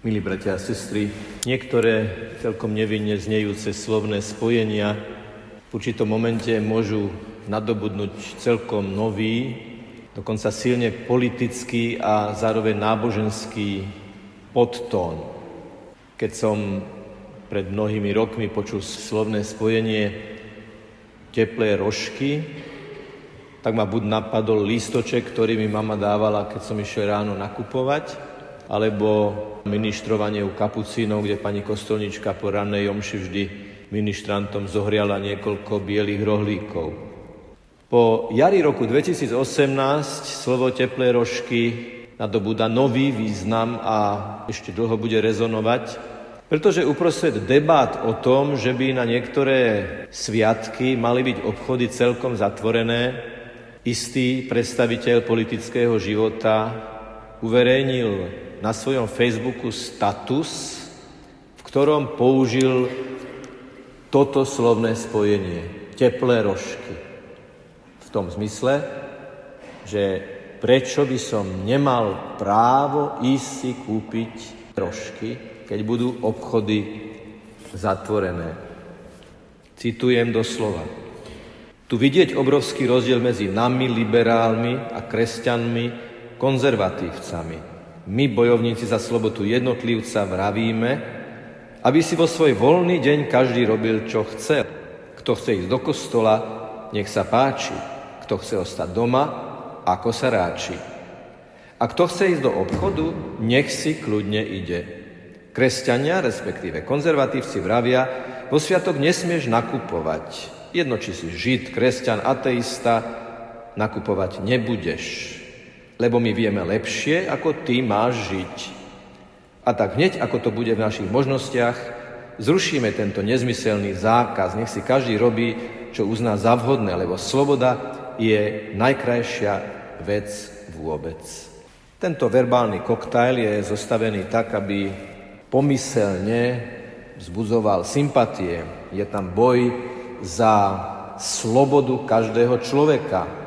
Milí bratia a sestry, niektoré celkom nevinne znejúce slovné spojenia v určitom momente môžu nadobudnúť celkom nový, dokonca silne politický a zároveň náboženský podtón. Keď som pred mnohými rokmi počul slovné spojenie teplé rožky, tak ma buď napadol lístoček, ktorý mi mama dávala, keď som išiel ráno nakupovať, alebo ministrovanie u kapucínov, kde pani kostolnička po rannej omši vždy ministrantom zohriala niekoľko bielých rohlíkov. Po jari roku 2018 slovo teplé rožky nadobúda nový význam a ešte dlho bude rezonovať, pretože uprostred debát o tom, že by na niektoré sviatky mali byť obchody celkom zatvorené, istý predstaviteľ politického života uverejnil na svojom Facebooku status, v ktorom použil toto slovné spojenie, teplé rožky. V tom zmysle, že prečo by som nemal právo ísť si kúpiť rožky, keď budú obchody zatvorené. Citujem doslova. Tu vidieť obrovský rozdiel medzi nami, liberálmi a kresťanmi, konzervatívcami. My, bojovníci za slobodu jednotlivca, vravíme, aby si vo svoj voľný deň každý robil, čo chce. Kto chce ísť do kostola, nech sa páči. Kto chce ostať doma, ako sa ráči. A kto chce ísť do obchodu, nech si kľudne ide. Kresťania, respektíve konzervatívci vravia, vo sviatok nesmieš nakupovať. Jedno, či si žid, kresťan, ateista, nakupovať nebudeš lebo my vieme lepšie, ako ty máš žiť. A tak hneď, ako to bude v našich možnostiach, zrušíme tento nezmyselný zákaz. Nech si každý robí, čo uzná za vhodné, lebo sloboda je najkrajšia vec vôbec. Tento verbálny koktajl je zostavený tak, aby pomyselne vzbudzoval sympatie. Je tam boj za slobodu každého človeka,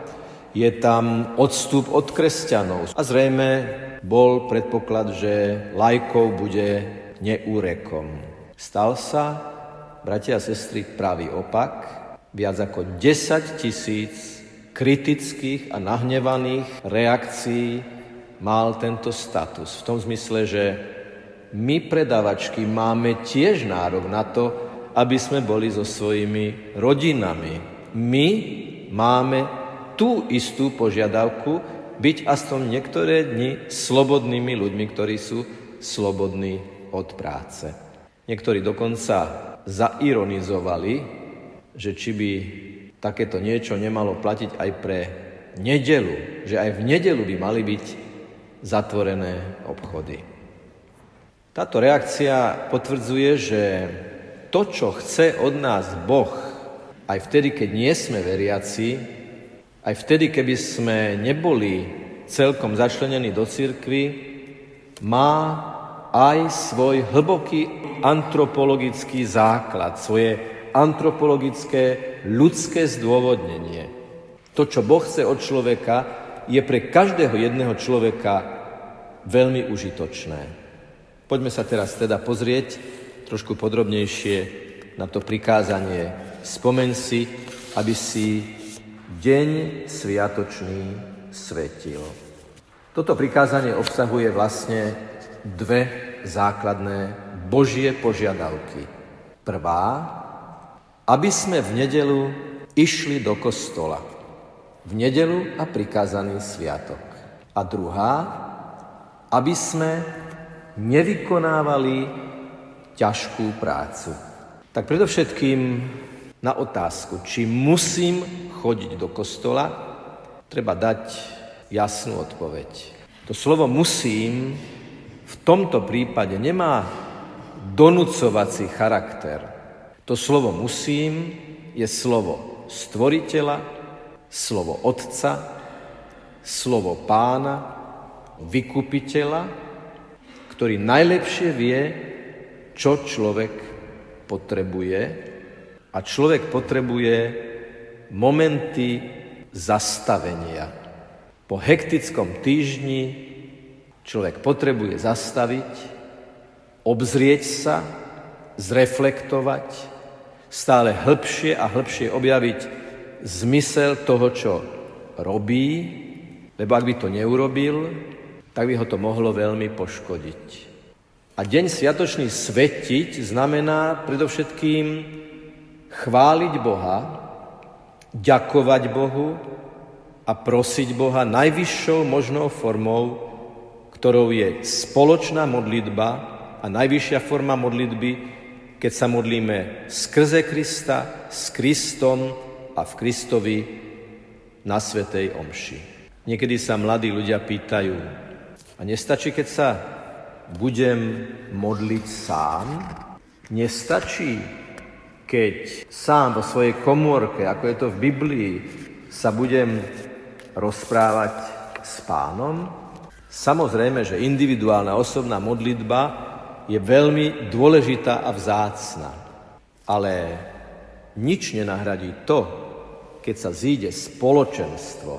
je tam odstup od kresťanov. A zrejme bol predpoklad, že lajkov bude neúrekom. Stal sa, bratia a sestry, pravý opak. Viac ako 10 tisíc kritických a nahnevaných reakcií mal tento status. V tom zmysle, že my predávačky máme tiež nárok na to, aby sme boli so svojimi rodinami. My máme tú istú požiadavku byť aspoň niektoré dni slobodnými ľuďmi, ktorí sú slobodní od práce. Niektorí dokonca zaironizovali, že či by takéto niečo nemalo platiť aj pre nedelu, že aj v nedelu by mali byť zatvorené obchody. Táto reakcia potvrdzuje, že to, čo chce od nás Boh, aj vtedy, keď nie sme veriaci, aj vtedy, keby sme neboli celkom začlenení do cirkvy, má aj svoj hlboký antropologický základ, svoje antropologické ľudské zdôvodnenie. To, čo Boh chce od človeka, je pre každého jedného človeka veľmi užitočné. Poďme sa teraz teda pozrieť trošku podrobnejšie na to prikázanie. Spomeň si, aby si deň sviatočný svetil. Toto prikázanie obsahuje vlastne dve základné Božie požiadavky. Prvá, aby sme v nedelu išli do kostola. V nedelu a prikázaný sviatok. A druhá, aby sme nevykonávali ťažkú prácu. Tak predovšetkým na otázku, či musím chodiť do kostola, treba dať jasnú odpoveď. To slovo musím v tomto prípade nemá donúcovací charakter. To slovo musím je slovo stvoriteľa, slovo otca, slovo pána, vykupiteľa, ktorý najlepšie vie, čo človek potrebuje a človek potrebuje momenty zastavenia. Po hektickom týždni človek potrebuje zastaviť, obzrieť sa, zreflektovať, stále hĺbšie a hĺbšie objaviť zmysel toho, čo robí, lebo ak by to neurobil, tak by ho to mohlo veľmi poškodiť. A deň sviatočný svetiť znamená predovšetkým chváliť Boha, ďakovať Bohu a prosiť Boha najvyššou možnou formou, ktorou je spoločná modlitba a najvyššia forma modlitby keď sa modlíme skrze Krista, s Kristom a v Kristovi na Svetej Omši. Niekedy sa mladí ľudia pýtajú, a nestačí, keď sa budem modliť sám? Nestačí, keď sám vo svojej komórke, ako je to v Biblii, sa budem rozprávať s pánom? Samozrejme, že individuálna osobná modlitba je veľmi dôležitá a vzácna. Ale nič nenahradí to, keď sa zíde spoločenstvo.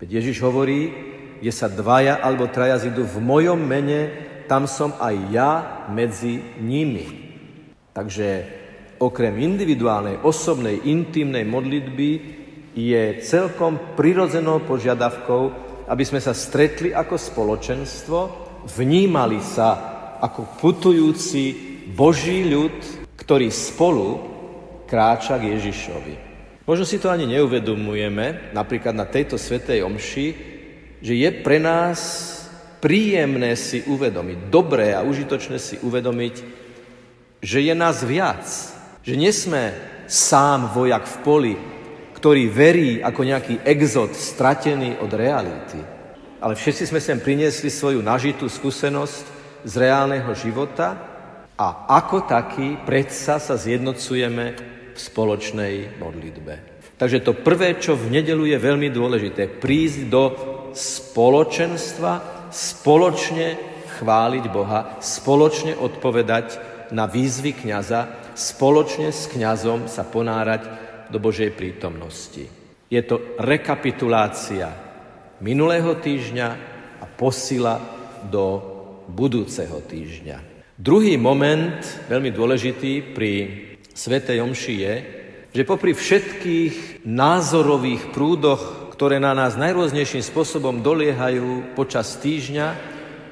Veď Ježiš hovorí, kde sa dvaja alebo traja zídu v mojom mene, tam som aj ja medzi nimi. Takže okrem individuálnej, osobnej, intimnej modlitby je celkom prirodzenou požiadavkou, aby sme sa stretli ako spoločenstvo, vnímali sa ako putujúci Boží ľud, ktorý spolu kráča k Ježišovi. Možno si to ani neuvedomujeme, napríklad na tejto svetej omši, že je pre nás príjemné si uvedomiť, dobré a užitočné si uvedomiť, že je nás viac. Že nie sme sám vojak v poli, ktorý verí ako nejaký exot stratený od reality. Ale všetci sme sem priniesli svoju nažitú skúsenosť z reálneho života a ako taký predsa sa zjednocujeme v spoločnej modlitbe. Takže to prvé, čo v nedelu je veľmi dôležité, prísť do spoločenstva, spoločne chváliť Boha, spoločne odpovedať na výzvy kniaza, spoločne s kňazom sa ponárať do Božej prítomnosti. Je to rekapitulácia minulého týždňa a posila do budúceho týždňa. Druhý moment, veľmi dôležitý pri Svetej Omši je, že popri všetkých názorových prúdoch, ktoré na nás najrôznejším spôsobom doliehajú počas týždňa,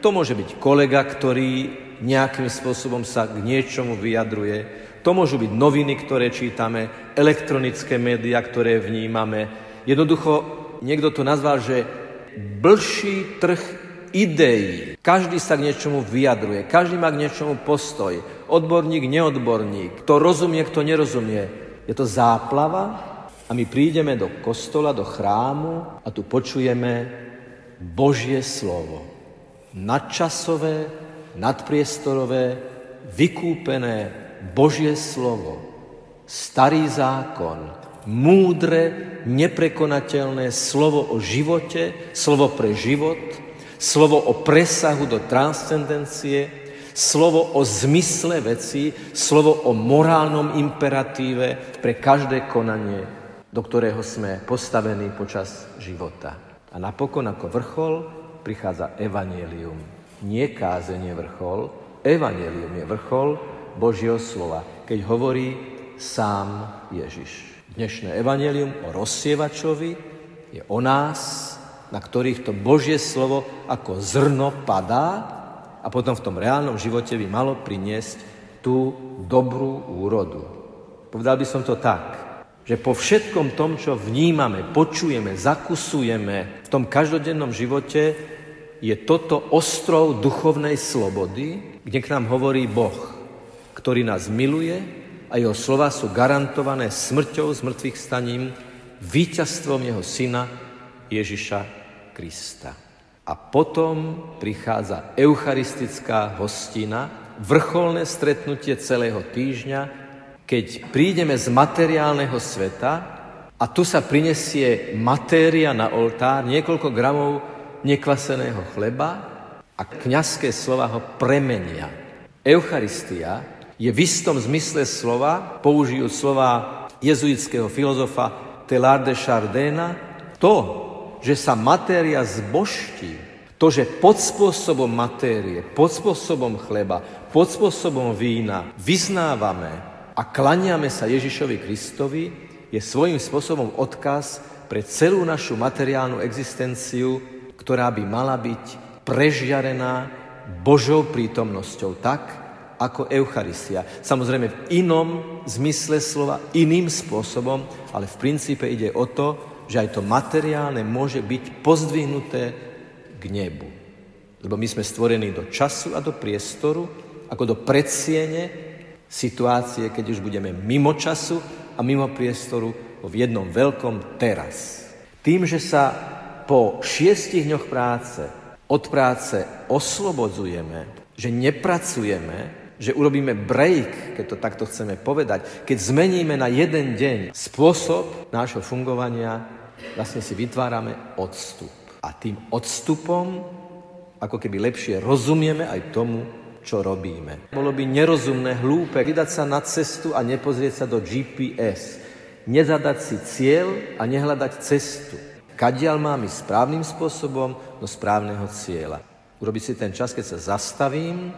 to môže byť kolega, ktorý nejakým spôsobom sa k niečomu vyjadruje, to môžu byť noviny, ktoré čítame, elektronické médiá, ktoré vnímame. Jednoducho, niekto to nazval, že blší trh ideí. Každý sa k niečomu vyjadruje, každý má k niečomu postoj. Odborník, neodborník, kto rozumie, kto nerozumie. Je to záplava a my prídeme do kostola, do chrámu a tu počujeme Božie slovo. Nadčasové, nadpriestorové, vykúpené Božie slovo. Starý zákon, múdre, neprekonateľné slovo o živote, slovo pre život – slovo o presahu do transcendencie, slovo o zmysle veci, slovo o morálnom imperatíve pre každé konanie, do ktorého sme postavení počas života. A napokon ako vrchol prichádza evanielium. Nie kázenie vrchol, evanielium je vrchol Božieho slova, keď hovorí sám Ježiš. Dnešné evanielium o rozsievačovi je o nás, na ktorých to Božie slovo ako zrno padá a potom v tom reálnom živote by malo priniesť tú dobrú úrodu. Povedal by som to tak, že po všetkom tom, čo vnímame, počujeme, zakusujeme v tom každodennom živote, je toto ostrov duchovnej slobody, kde k nám hovorí Boh, ktorý nás miluje a jeho slova sú garantované smrťou, zmrtvých staním, víťazstvom jeho syna Ježiša Krista. A potom prichádza eucharistická hostina, vrcholné stretnutie celého týždňa, keď prídeme z materiálneho sveta a tu sa prinesie matéria na oltár, niekoľko gramov nekvaseného chleba a kňazské slova ho premenia. Eucharistia je v istom zmysle slova, použijú slova jezuitského filozofa Teilhard de Chardena, to, že sa matéria zboští, To, že pod spôsobom matérie, pod spôsobom chleba, pod spôsobom vína vyznávame a klaniame sa Ježišovi Kristovi, je svojím spôsobom odkaz pre celú našu materiálnu existenciu, ktorá by mala byť prežiarená Božou prítomnosťou tak, ako Eucharistia. Samozrejme v inom zmysle slova, iným spôsobom, ale v princípe ide o to, že aj to materiálne môže byť pozdvihnuté k nebu. Lebo my sme stvorení do času a do priestoru, ako do predsiene situácie, keď už budeme mimo času a mimo priestoru v jednom veľkom teraz. Tým, že sa po šiestich dňoch práce od práce oslobodzujeme, že nepracujeme, že urobíme break, keď to takto chceme povedať, keď zmeníme na jeden deň spôsob nášho fungovania, vlastne si vytvárame odstup. A tým odstupom ako keby lepšie rozumieme aj tomu, čo robíme. Bolo by nerozumné, hlúpe vydať sa na cestu a nepozrieť sa do GPS. Nezadať si cieľ a nehľadať cestu. Kadiaľ mám ísť správnym spôsobom do správneho cieľa. Urobiť si ten čas, keď sa zastavím,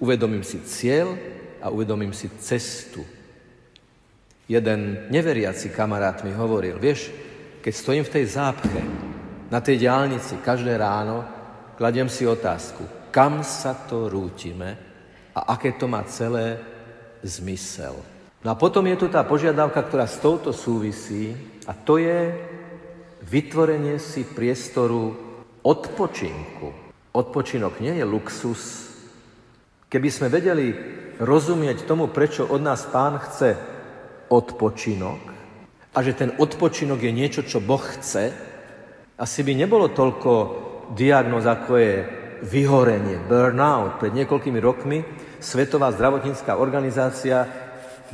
Uvedomím si cieľ a uvedomím si cestu. Jeden neveriaci kamarát mi hovoril, vieš, keď stojím v tej zápche, na tej diálnici každé ráno, kladiem si otázku, kam sa to rútime a aké to má celé zmysel. No a potom je tu tá požiadavka, ktorá s touto súvisí a to je vytvorenie si priestoru odpočinku. Odpočinok nie je luxus, Keby sme vedeli rozumieť tomu, prečo od nás pán chce odpočinok a že ten odpočinok je niečo, čo Boh chce, asi by nebolo toľko diagnóz, ako je vyhorenie, burnout. Pred niekoľkými rokmi Svetová zdravotnícká organizácia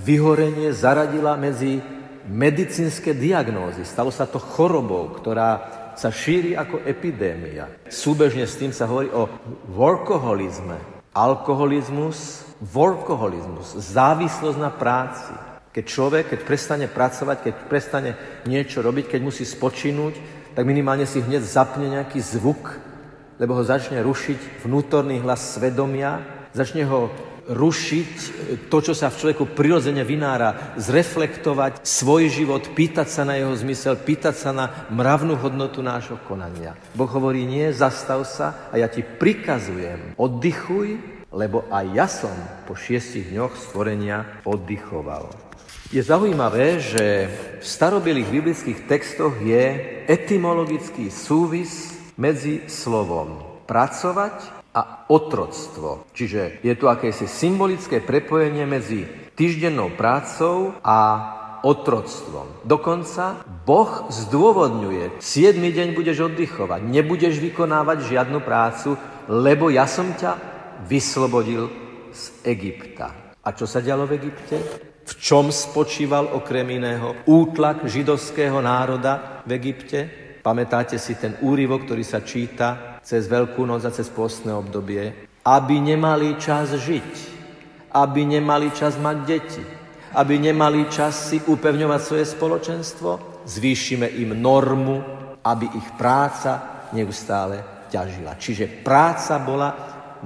vyhorenie zaradila medzi medicínske diagnózy. Stalo sa to chorobou, ktorá sa šíri ako epidémia. Súbežne s tým sa hovorí o workoholizme, alkoholizmus, workoholizmus, závislosť na práci. Keď človek, keď prestane pracovať, keď prestane niečo robiť, keď musí spočinúť, tak minimálne si hneď zapne nejaký zvuk, lebo ho začne rušiť vnútorný hlas svedomia, začne ho rušiť to, čo sa v človeku prirodzene vynára, zreflektovať svoj život, pýtať sa na jeho zmysel, pýtať sa na mravnú hodnotu nášho konania. Boh hovorí, nie, zastav sa a ja ti prikazujem, oddychuj, lebo aj ja som po šiestich dňoch stvorenia oddychoval. Je zaujímavé, že v starobilých biblických textoch je etymologický súvis medzi slovom pracovať a otroctvo. Čiže je tu akési symbolické prepojenie medzi týždennou prácou a otroctvom. Dokonca Boh zdôvodňuje, 7 deň budeš oddychovať, nebudeš vykonávať žiadnu prácu, lebo ja som ťa vyslobodil z Egypta. A čo sa dialo v Egypte? V čom spočíval okrem iného útlak židovského národa v Egypte? Pamätáte si ten úryvok, ktorý sa číta cez Veľkú noc a cez postné obdobie, aby nemali čas žiť, aby nemali čas mať deti, aby nemali čas si upevňovať svoje spoločenstvo, zvýšime im normu, aby ich práca neustále ťažila. Čiže práca bola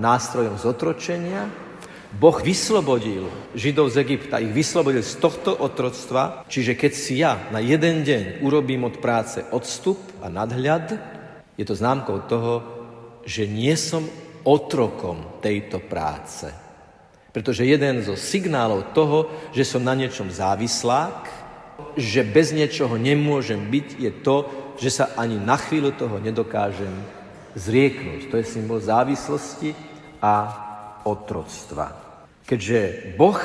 nástrojom zotročenia, Boh vyslobodil Židov z Egypta, ich vyslobodil z tohto otroctva, čiže keď si ja na jeden deň urobím od práce odstup a nadhľad, je to známkou toho, že nie som otrokom tejto práce. Pretože jeden zo signálov toho, že som na niečom závislák, že bez niečoho nemôžem byť, je to, že sa ani na chvíľu toho nedokážem zrieknúť. To je symbol závislosti a otroctva. Keďže Boh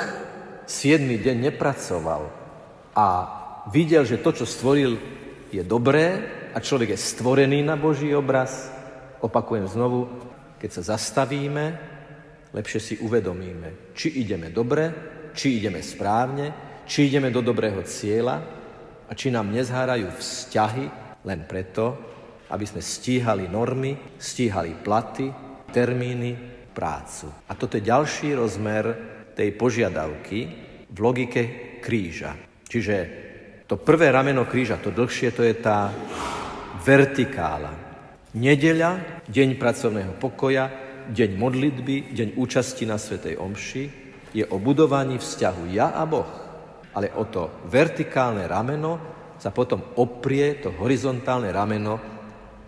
7. deň nepracoval a videl, že to, čo stvoril, je dobré, a človek je stvorený na Boží obraz, opakujem znovu, keď sa zastavíme, lepšie si uvedomíme, či ideme dobre, či ideme správne, či ideme do dobrého cieľa a či nám nezhárajú vzťahy len preto, aby sme stíhali normy, stíhali platy, termíny, prácu. A toto je ďalší rozmer tej požiadavky v logike kríža. Čiže to prvé rameno kríža, to dlhšie, to je tá vertikála. Nedeľa, deň pracovného pokoja, deň modlitby, deň účasti na Svetej Omši, je o budovaní vzťahu ja a Boh. Ale o to vertikálne rameno sa potom oprie to horizontálne rameno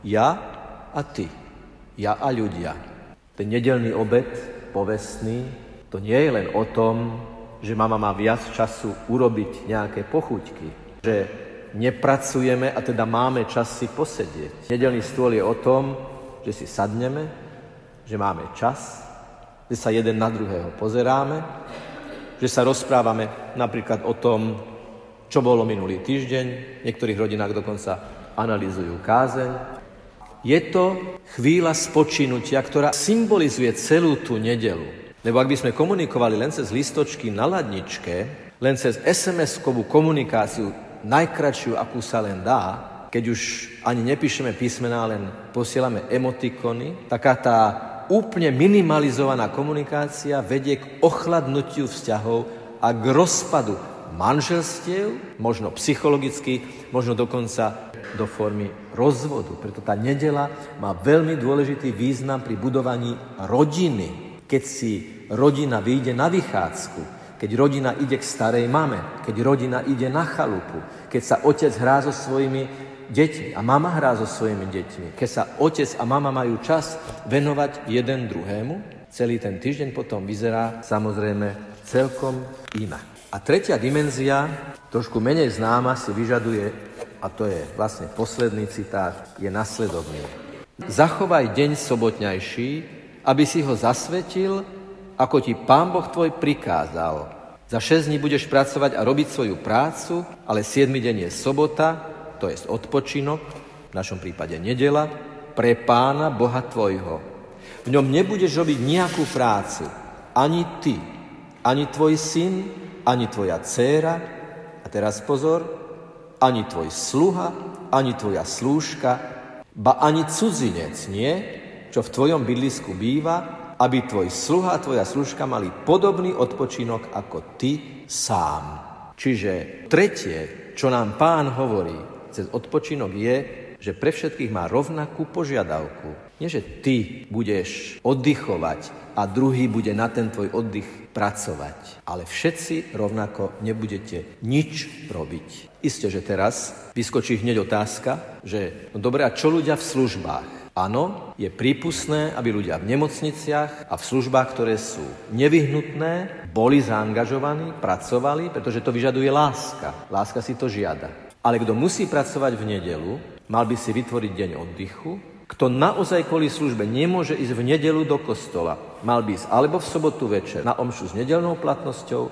ja a ty, ja a ľudia. Ten nedelný obed, povestný, to nie je len o tom, že mama má viac času urobiť nejaké pochuťky, že nepracujeme a teda máme čas si posedieť. Nedelný stôl je o tom, že si sadneme, že máme čas, že sa jeden na druhého pozeráme, že sa rozprávame napríklad o tom, čo bolo minulý týždeň, v niektorých rodinách dokonca analizujú kázeň, je to chvíľa spočinutia, ktorá symbolizuje celú tú nedelu. Lebo ak by sme komunikovali len cez listočky na ladničke, len cez SMS-kovú komunikáciu, najkračšiu, akú sa len dá, keď už ani nepíšeme písmená, len posielame emotikony, taká tá úplne minimalizovaná komunikácia vedie k ochladnutiu vzťahov a k rozpadu manželstiev, možno psychologicky, možno dokonca do formy rozvodu. Preto tá nedela má veľmi dôležitý význam pri budovaní rodiny. Keď si rodina vyjde na vychádzku, keď rodina ide k starej mame, keď rodina ide na chalupu, keď sa otec hrá so svojimi deťmi a mama hrá so svojimi deťmi, keď sa otec a mama majú čas venovať jeden druhému, celý ten týždeň potom vyzerá samozrejme celkom inak. A tretia dimenzia, trošku menej známa, si vyžaduje a to je vlastne posledný citát, je nasledovný. Zachovaj deň sobotňajší, aby si ho zasvetil, ako ti Pán Boh tvoj prikázal. Za šesť dní budeš pracovať a robiť svoju prácu, ale siedmy deň je sobota, to je odpočinok, v našom prípade nedela, pre Pána Boha tvojho. V ňom nebudeš robiť nejakú prácu, ani ty, ani tvoj syn, ani tvoja dcéra, a teraz pozor, ani tvoj sluha, ani tvoja slúžka, ba ani cudzinec, nie, čo v tvojom bydlisku býva, aby tvoj sluha a tvoja služka mali podobný odpočinok ako ty sám. Čiže tretie, čo nám pán hovorí cez odpočinok je, že pre všetkých má rovnakú požiadavku. Nie, že ty budeš oddychovať a druhý bude na ten tvoj oddych pracovať. Ale všetci rovnako nebudete nič robiť. Isté, že teraz vyskočí hneď otázka, že no dobré, a čo ľudia v službách? Áno, je prípustné, aby ľudia v nemocniciach a v službách, ktoré sú nevyhnutné, boli zaangažovaní, pracovali, pretože to vyžaduje láska. Láska si to žiada. Ale kto musí pracovať v nedelu, mal by si vytvoriť deň oddychu, kto naozaj kvôli službe nemôže ísť v nedelu do kostola, mal by ísť alebo v sobotu večer na omšu s nedelnou platnosťou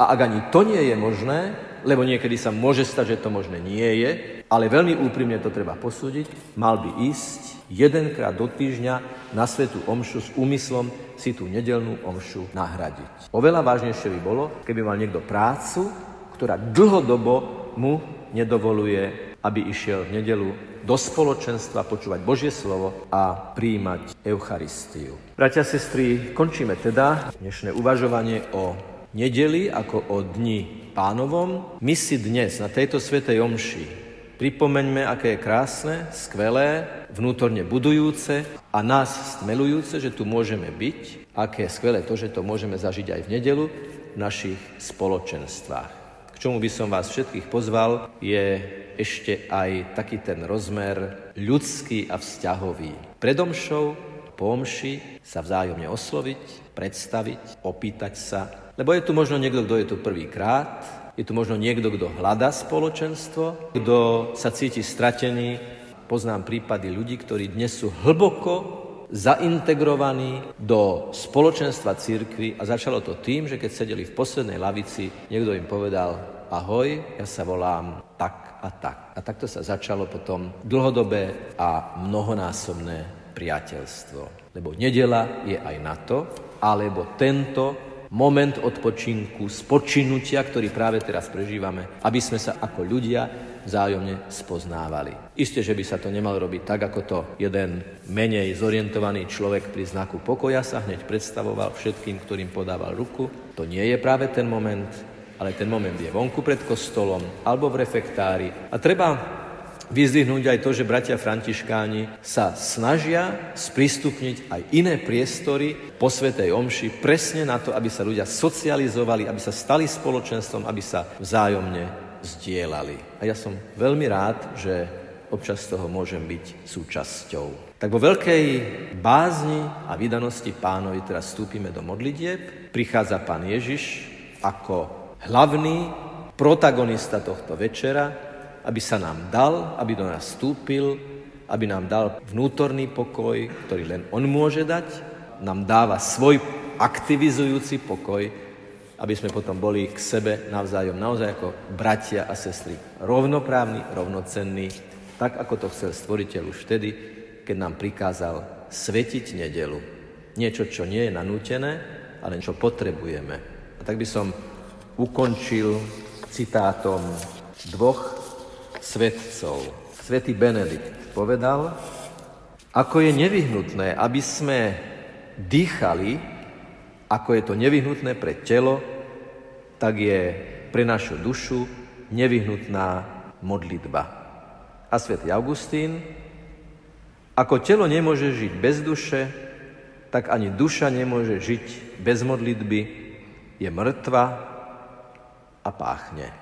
a ak ani to nie je možné, lebo niekedy sa môže stať, že to možné nie je, ale veľmi úprimne to treba posúdiť, mal by ísť jedenkrát do týždňa na svetú omšu s úmyslom si tú nedelnú omšu nahradiť. Oveľa vážnejšie by bolo, keby mal niekto prácu, ktorá dlhodobo mu nedovoluje, aby išiel v nedelu do spoločenstva, počúvať Božie slovo a príjmať Eucharistiu. Bratia sestry, končíme teda dnešné uvažovanie o nedeli ako o dni pánovom. My si dnes na tejto svetej omši pripomeňme, aké je krásne, skvelé, vnútorne budujúce a nás stmelujúce, že tu môžeme byť. Aké je skvelé to, že to môžeme zažiť aj v nedelu v našich spoločenstvách. K čomu by som vás všetkých pozval, je ešte aj taký ten rozmer ľudský a vzťahový. Predomšou, po omši sa vzájomne osloviť, predstaviť, opýtať sa, lebo je tu možno niekto, kto je tu prvýkrát, je tu možno niekto, kto hľadá spoločenstvo, kto sa cíti stratený. Poznám prípady ľudí, ktorí dnes sú hlboko zaintegrovaní do spoločenstva církvy a začalo to tým, že keď sedeli v poslednej lavici, niekto im povedal, ahoj, ja sa volám tak a tak. A takto sa začalo potom dlhodobé a mnohonásobné priateľstvo. Lebo nedela je aj na to, alebo tento moment odpočinku, spočinutia, ktorý práve teraz prežívame, aby sme sa ako ľudia vzájomne spoznávali. Isté, že by sa to nemalo robiť tak, ako to jeden menej zorientovaný človek pri znaku pokoja sa hneď predstavoval všetkým, ktorým podával ruku. To nie je práve ten moment, ale ten moment je vonku pred kostolom alebo v refektári. A treba vyzdvihnúť aj to, že bratia františkáni sa snažia sprístupniť aj iné priestory po Svetej Omši presne na to, aby sa ľudia socializovali, aby sa stali spoločenstvom, aby sa vzájomne zdieľali. A ja som veľmi rád, že občas toho môžem byť súčasťou. Tak vo veľkej bázni a vydanosti pánovi teraz vstúpime do modlitieb. Prichádza pán Ježiš ako hlavný protagonista tohto večera, aby sa nám dal, aby do nás vstúpil, aby nám dal vnútorný pokoj, ktorý len On môže dať, nám dáva svoj aktivizujúci pokoj, aby sme potom boli k sebe navzájom naozaj ako bratia a sestry rovnoprávni, rovnocenní, tak ako to chcel stvoriteľ už vtedy, keď nám prikázal svetiť nedelu. Niečo, čo nie je nanútené, ale čo potrebujeme. A tak by som ukončil citátom dvoch svetcov. Svetý Benedikt povedal, ako je nevyhnutné, aby sme dýchali, ako je to nevyhnutné pre telo, tak je pre našu dušu nevyhnutná modlitba. A svätý Augustín, ako telo nemôže žiť bez duše, tak ani duša nemôže žiť bez modlitby, je mŕtva a páchne.